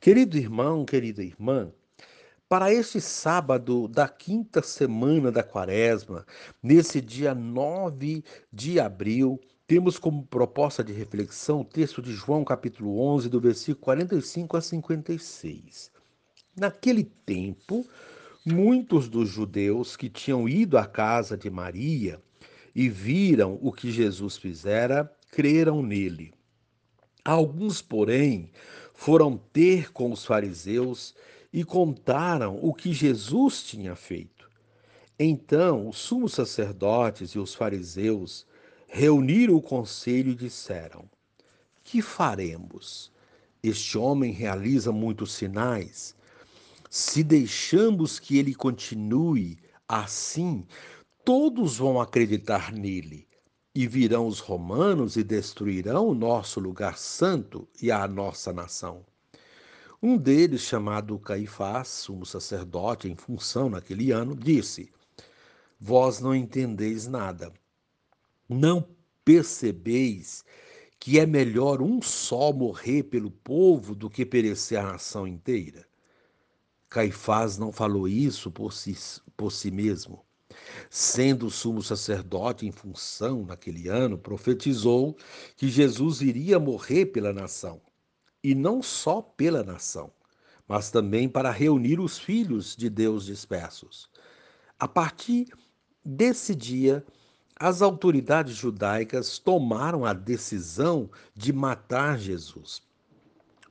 Querido irmão, querida irmã, para este sábado da quinta semana da quaresma, nesse dia 9 de abril, temos como proposta de reflexão o texto de João, capítulo 11, do versículo 45 a 56. Naquele tempo, muitos dos judeus que tinham ido à casa de Maria e viram o que Jesus fizera, creram nele. Alguns, porém, foram ter com os fariseus e contaram o que Jesus tinha feito. Então os sumos sacerdotes e os fariseus reuniram o conselho e disseram: Que faremos? Este homem realiza muitos sinais. Se deixamos que ele continue assim, todos vão acreditar nele e virão os romanos e destruirão o nosso lugar santo e a nossa nação. Um deles, chamado Caifás, sumo sacerdote em função naquele ano, disse: Vós não entendeis nada. Não percebeis que é melhor um só morrer pelo povo do que perecer a nação inteira? Caifás não falou isso por si, por si mesmo Sendo sumo sacerdote em função naquele ano, profetizou que Jesus iria morrer pela nação. E não só pela nação, mas também para reunir os filhos de Deus dispersos. A partir desse dia, as autoridades judaicas tomaram a decisão de matar Jesus.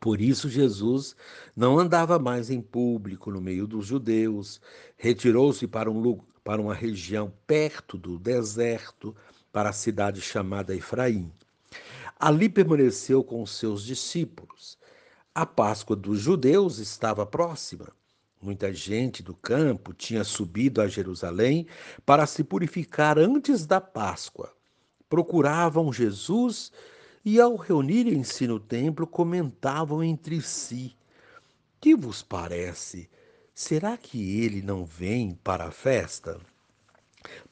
Por isso, Jesus não andava mais em público no meio dos judeus, retirou-se para um para uma região perto do deserto, para a cidade chamada Efraim. Ali permaneceu com seus discípulos. A Páscoa dos judeus estava próxima. Muita gente do campo tinha subido a Jerusalém para se purificar antes da Páscoa. Procuravam Jesus e, ao reunirem-se no templo, comentavam entre si: Que vos parece? Será que ele não vem para a festa?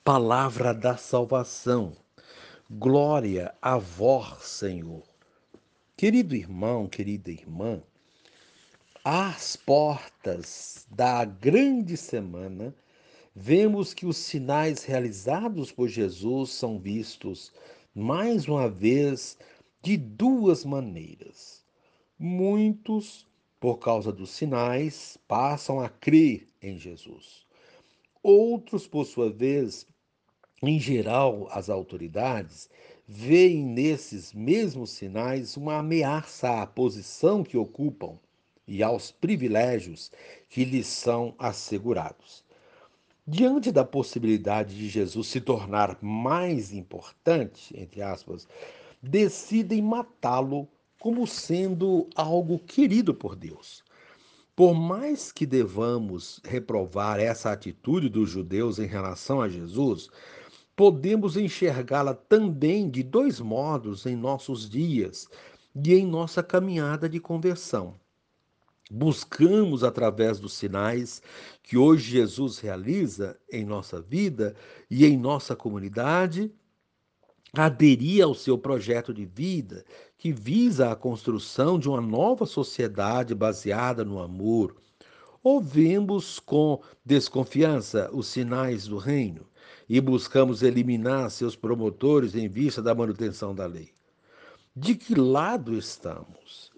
Palavra da salvação. Glória a vós, Senhor. Querido irmão, querida irmã, às portas da grande semana, vemos que os sinais realizados por Jesus são vistos mais uma vez de duas maneiras. Muitos por causa dos sinais, passam a crer em Jesus. Outros, por sua vez, em geral, as autoridades, veem nesses mesmos sinais uma ameaça à posição que ocupam e aos privilégios que lhes são assegurados. Diante da possibilidade de Jesus se tornar mais importante, entre aspas, decidem matá-lo como sendo algo querido por Deus. Por mais que devamos reprovar essa atitude dos judeus em relação a Jesus, podemos enxergá-la também de dois modos em nossos dias e em nossa caminhada de conversão. Buscamos, através dos sinais que hoje Jesus realiza em nossa vida e em nossa comunidade, aderir ao seu projeto de vida que visa a construção de uma nova sociedade baseada no amor, ou vemos com desconfiança os sinais do reino e buscamos eliminar seus promotores em vista da manutenção da lei? De que lado estamos?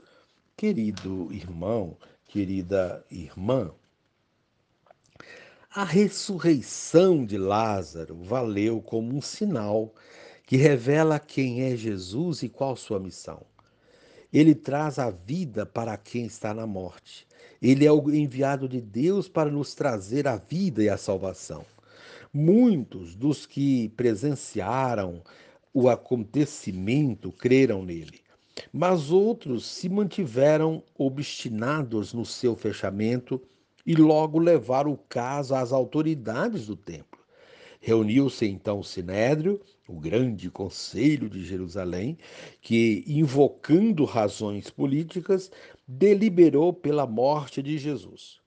Querido irmão, querida irmã, a ressurreição de Lázaro valeu como um sinal que revela quem é Jesus e qual sua missão. Ele traz a vida para quem está na morte. Ele é o enviado de Deus para nos trazer a vida e a salvação. Muitos dos que presenciaram o acontecimento creram nele, mas outros se mantiveram obstinados no seu fechamento e logo levaram o caso às autoridades do templo. Reuniu-se então o Sinédrio, o grande conselho de Jerusalém, que, invocando razões políticas, deliberou pela morte de Jesus.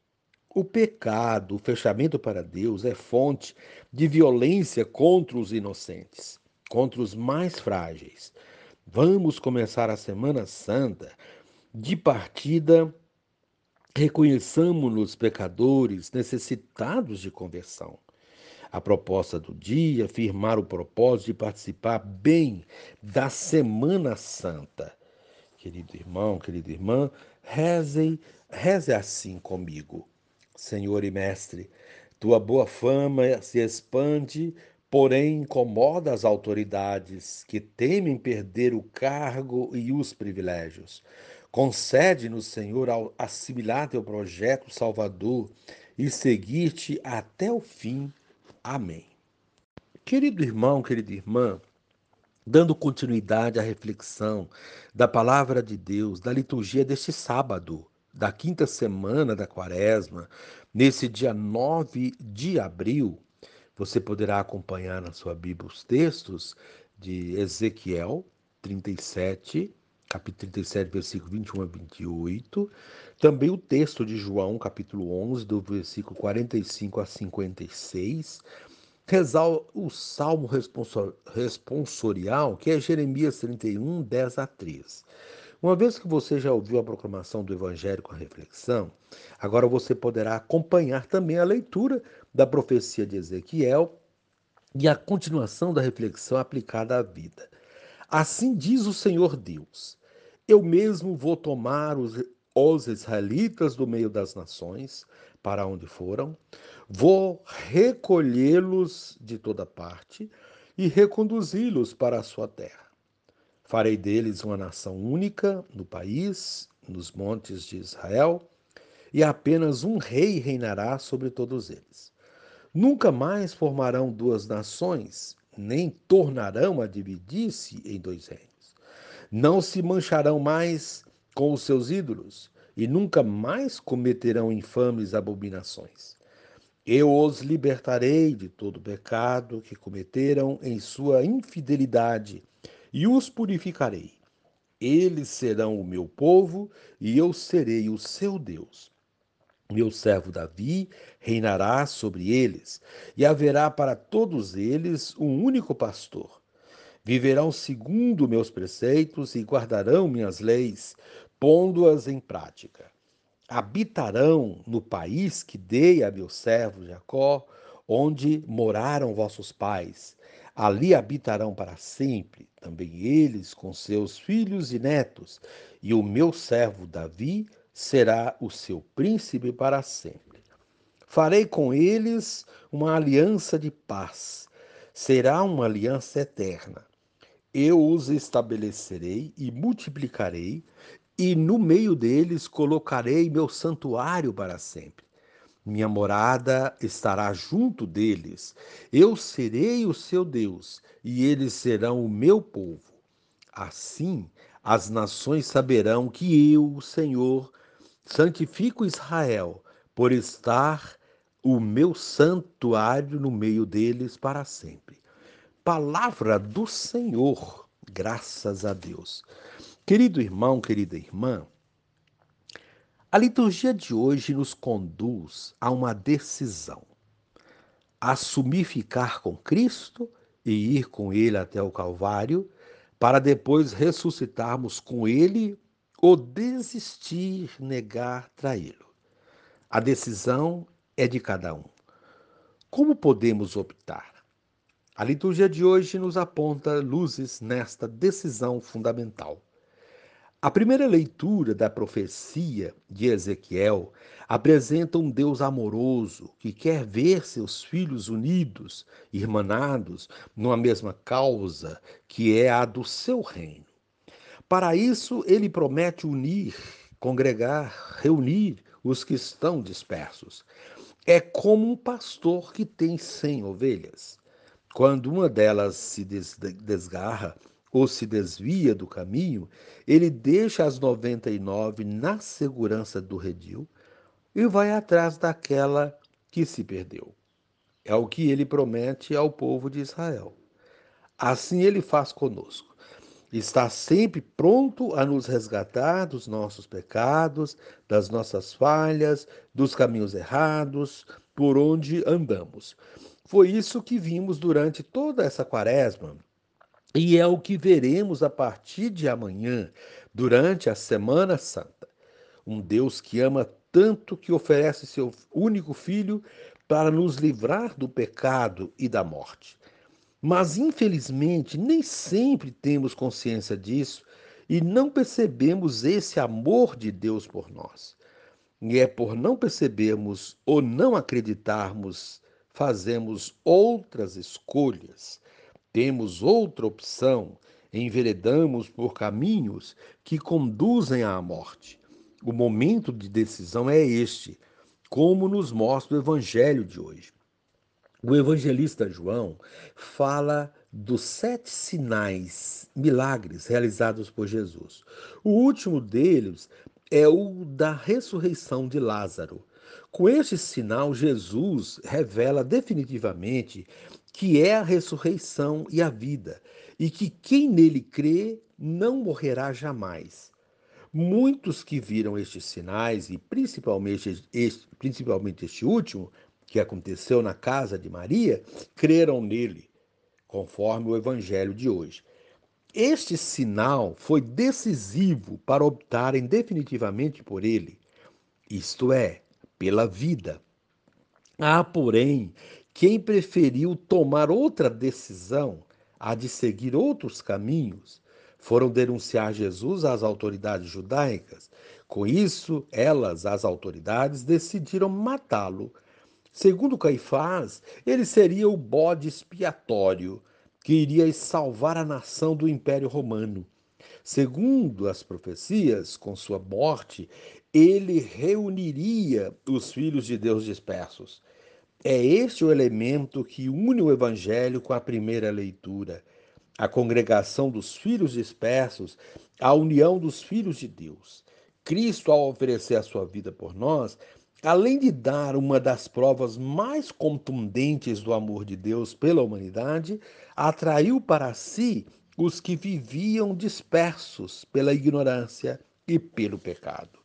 O pecado, o fechamento para Deus, é fonte de violência contra os inocentes, contra os mais frágeis. Vamos começar a Semana Santa de partida reconheçamos-nos pecadores necessitados de conversão. A proposta do dia, afirmar o propósito de participar bem da Semana Santa. Querido irmão, querida irmã, reze, reze assim comigo. Senhor e Mestre, tua boa fama se expande, porém incomoda as autoridades que temem perder o cargo e os privilégios. Concede-nos, Senhor, ao assimilar teu projeto salvador e seguir-te até o fim. Amém. Querido irmão, querida irmã, dando continuidade à reflexão da palavra de Deus, da liturgia deste sábado, da quinta semana da quaresma, nesse dia 9 de abril, você poderá acompanhar na sua Bíblia os textos de Ezequiel 37, capítulo 37, versículo 21 a 28. Também o texto de João, capítulo 11, do versículo 45 a 56. Rezar o salmo responsorial, que é Jeremias 31, 10 a 13. Uma vez que você já ouviu a proclamação do Evangelho com a reflexão, agora você poderá acompanhar também a leitura da profecia de Ezequiel e a continuação da reflexão aplicada à vida. Assim diz o Senhor Deus: Eu mesmo vou tomar os, os israelitas do meio das nações, para onde foram, vou recolhê-los de toda parte e reconduzi-los para a sua terra. Farei deles uma nação única no país, nos montes de Israel, e apenas um rei reinará sobre todos eles. Nunca mais formarão duas nações, nem tornarão a dividir-se em dois reinos. Não se mancharão mais com os seus ídolos, e nunca mais cometerão infames abominações. Eu os libertarei de todo pecado que cometeram em sua infidelidade e os purificarei. Eles serão o meu povo e eu serei o seu Deus. Meu servo Davi reinará sobre eles, e haverá para todos eles um único pastor. Viverão segundo meus preceitos e guardarão minhas leis, pondo-as em prática. Habitarão no país que dei a meu servo Jacó, onde moraram vossos pais. Ali habitarão para sempre, também eles com seus filhos e netos, e o meu servo Davi será o seu príncipe para sempre. Farei com eles uma aliança de paz, será uma aliança eterna. Eu os estabelecerei e multiplicarei, e no meio deles colocarei meu santuário para sempre. Minha morada estará junto deles. Eu serei o seu Deus, e eles serão o meu povo. Assim, as nações saberão que eu, o Senhor, santifico Israel, por estar o meu santuário no meio deles para sempre. Palavra do Senhor, graças a Deus. Querido irmão, querida irmã, a liturgia de hoje nos conduz a uma decisão: assumir ficar com Cristo e ir com Ele até o Calvário, para depois ressuscitarmos com Ele ou desistir, negar, traí-lo. A decisão é de cada um. Como podemos optar? A liturgia de hoje nos aponta luzes nesta decisão fundamental. A primeira leitura da profecia de Ezequiel apresenta um Deus amoroso que quer ver seus filhos unidos, irmanados, numa mesma causa, que é a do seu reino. Para isso, ele promete unir, congregar, reunir os que estão dispersos. É como um pastor que tem cem ovelhas. Quando uma delas se desgarra ou se desvia do caminho, ele deixa as noventa e nove na segurança do redil e vai atrás daquela que se perdeu. É o que ele promete ao povo de Israel. Assim ele faz conosco está sempre pronto a nos resgatar dos nossos pecados, das nossas falhas, dos caminhos errados, por onde andamos. Foi isso que vimos durante toda essa quaresma. E é o que veremos a partir de amanhã, durante a Semana Santa. Um Deus que ama tanto que oferece seu único filho para nos livrar do pecado e da morte. Mas, infelizmente, nem sempre temos consciência disso e não percebemos esse amor de Deus por nós. E é por não percebermos ou não acreditarmos, fazemos outras escolhas, temos outra opção, enveredamos por caminhos que conduzem à morte. O momento de decisão é este, como nos mostra o evangelho de hoje. O evangelista João fala dos sete sinais, milagres realizados por Jesus. O último deles é o da ressurreição de Lázaro. Com este sinal, Jesus revela definitivamente que é a ressurreição e a vida, e que quem nele crê não morrerá jamais. Muitos que viram estes sinais, e principalmente este, principalmente este último, que aconteceu na casa de Maria, creram nele, conforme o evangelho de hoje. Este sinal foi decisivo para optarem definitivamente por ele, isto é, pela vida. Há, porém, quem preferiu tomar outra decisão, a de seguir outros caminhos, foram denunciar Jesus às autoridades judaicas. Com isso, elas, as autoridades, decidiram matá-lo. Segundo Caifás, ele seria o bode expiatório que iria salvar a nação do Império Romano. Segundo as profecias, com sua morte, ele reuniria os filhos de Deus dispersos. É este o elemento que une o Evangelho com a primeira leitura a congregação dos filhos dispersos, a união dos filhos de Deus. Cristo, ao oferecer a sua vida por nós, além de dar uma das provas mais contundentes do amor de Deus pela humanidade, atraiu para si os que viviam dispersos pela ignorância e pelo pecado.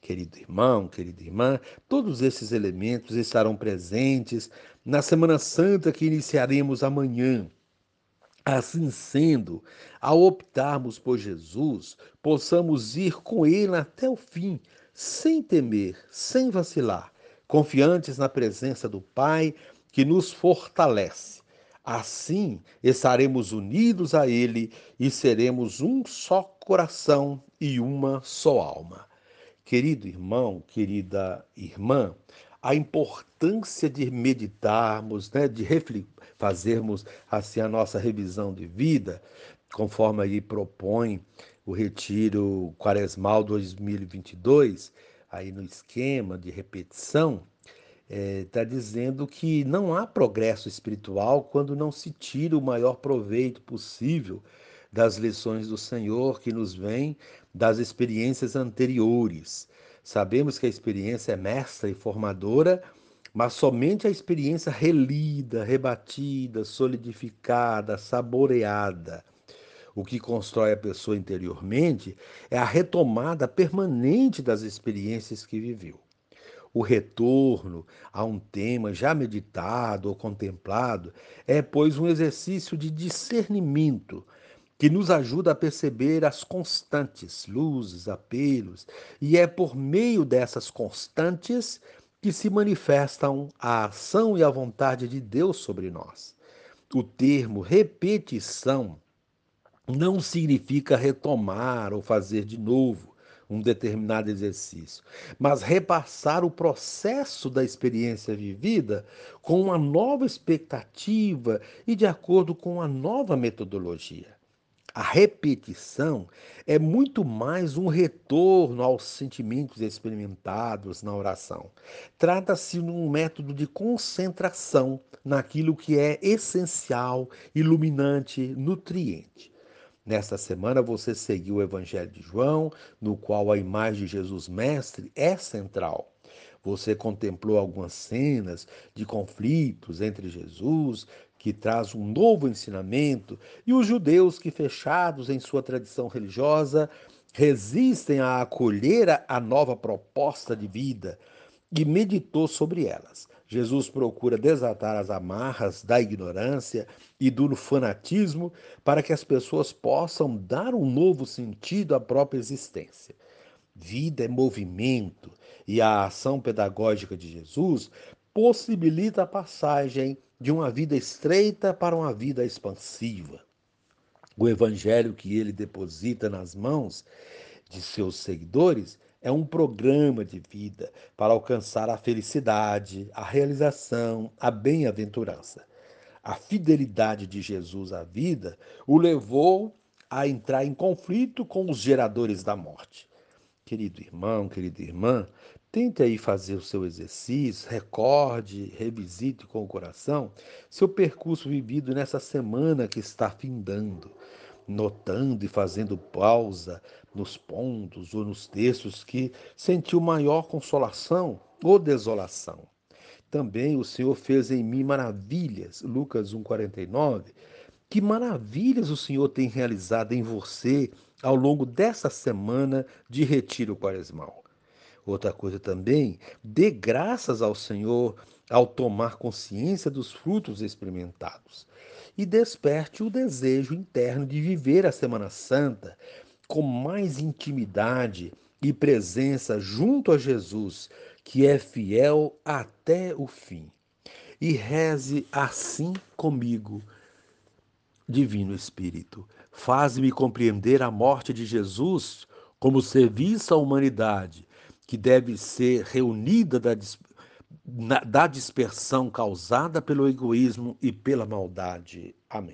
Querido irmão, querida irmã, todos esses elementos estarão presentes na Semana Santa que iniciaremos amanhã, Assim sendo, ao optarmos por Jesus, possamos ir com Ele até o fim, sem temer, sem vacilar, confiantes na presença do Pai que nos fortalece. Assim estaremos unidos a Ele e seremos um só coração e uma só alma. Querido irmão, querida irmã, a importância de meditarmos, né, de fazermos assim a nossa revisão de vida, conforme aí propõe o Retiro Quaresmal 2022, aí no esquema de repetição, está é, tá dizendo que não há progresso espiritual quando não se tira o maior proveito possível das lições do Senhor que nos vêm das experiências anteriores. Sabemos que a experiência é mestra e formadora, mas somente a experiência relida, rebatida, solidificada, saboreada. O que constrói a pessoa interiormente é a retomada permanente das experiências que viveu. O retorno a um tema já meditado ou contemplado é, pois, um exercício de discernimento que nos ajuda a perceber as constantes, luzes, apelos, e é por meio dessas constantes que se manifestam a ação e a vontade de Deus sobre nós. O termo repetição não significa retomar ou fazer de novo um determinado exercício, mas repassar o processo da experiência vivida com uma nova expectativa e de acordo com uma nova metodologia. A repetição é muito mais um retorno aos sentimentos experimentados na oração. Trata-se de um método de concentração naquilo que é essencial, iluminante, nutriente. Nesta semana você seguiu o Evangelho de João, no qual a imagem de Jesus Mestre é central. Você contemplou algumas cenas de conflitos entre Jesus, que traz um novo ensinamento, e os judeus que, fechados em sua tradição religiosa, resistem a acolher a nova proposta de vida, e meditou sobre elas. Jesus procura desatar as amarras da ignorância e do fanatismo para que as pessoas possam dar um novo sentido à própria existência. Vida é movimento, E a ação pedagógica de Jesus possibilita a passagem de uma vida estreita para uma vida expansiva. O evangelho que ele deposita nas mãos de seus seguidores é um programa de vida para alcançar a felicidade, a realização, a bem-aventurança. A fidelidade de Jesus à vida o levou a entrar em conflito com os geradores da morte. Querido irmão, querida irmã, tente aí fazer o seu exercício, recorde, revisite com o coração seu percurso vivido nessa semana que está findando notando e fazendo pausa nos pontos ou nos textos que sentiu maior consolação ou desolação. Também o Senhor fez em mim maravilhas, Lucas 1,49. Que maravilhas o Senhor tem realizado em você ao longo dessa semana de retiro quaresmal. Outra coisa também, dê graças ao Senhor ao tomar consciência dos frutos experimentados e desperte o desejo interno de viver a Semana Santa com mais intimidade e presença junto a Jesus, que é fiel até o fim. E reze assim comigo. Divino Espírito, faz-me compreender a morte de Jesus como serviço à humanidade, que deve ser reunida da, da dispersão causada pelo egoísmo e pela maldade. Amém.